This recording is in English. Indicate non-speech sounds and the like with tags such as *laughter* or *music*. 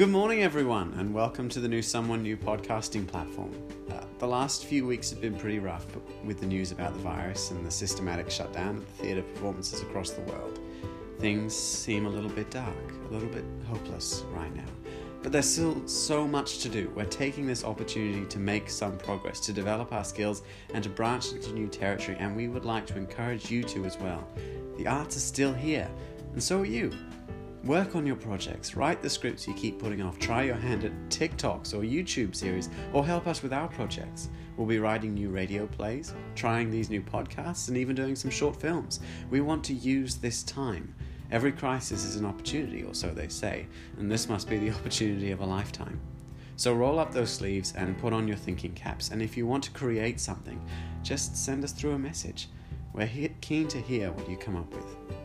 Good morning, everyone, and welcome to the new Someone New podcasting platform. Uh, the last few weeks have been pretty rough with the news about the virus and the systematic shutdown of the theatre performances across the world. Things seem a little bit dark, a little bit hopeless right now. But there's still so much to do. We're taking this opportunity to make some progress, to develop our skills, and to branch into new territory, and we would like to encourage you to as well. The arts are still here, and so are you. Work on your projects, write the scripts you keep putting off, try your hand at TikToks or YouTube series, or help us with our projects. We'll be writing new radio plays, trying these new podcasts, and even doing some short films. We want to use this time. Every crisis is an opportunity, or so they say, and this must be the *laughs* opportunity of a lifetime. So roll up those sleeves and put on your thinking caps, and if you want to create something, just send us through a message. We're keen to hear what you come up with.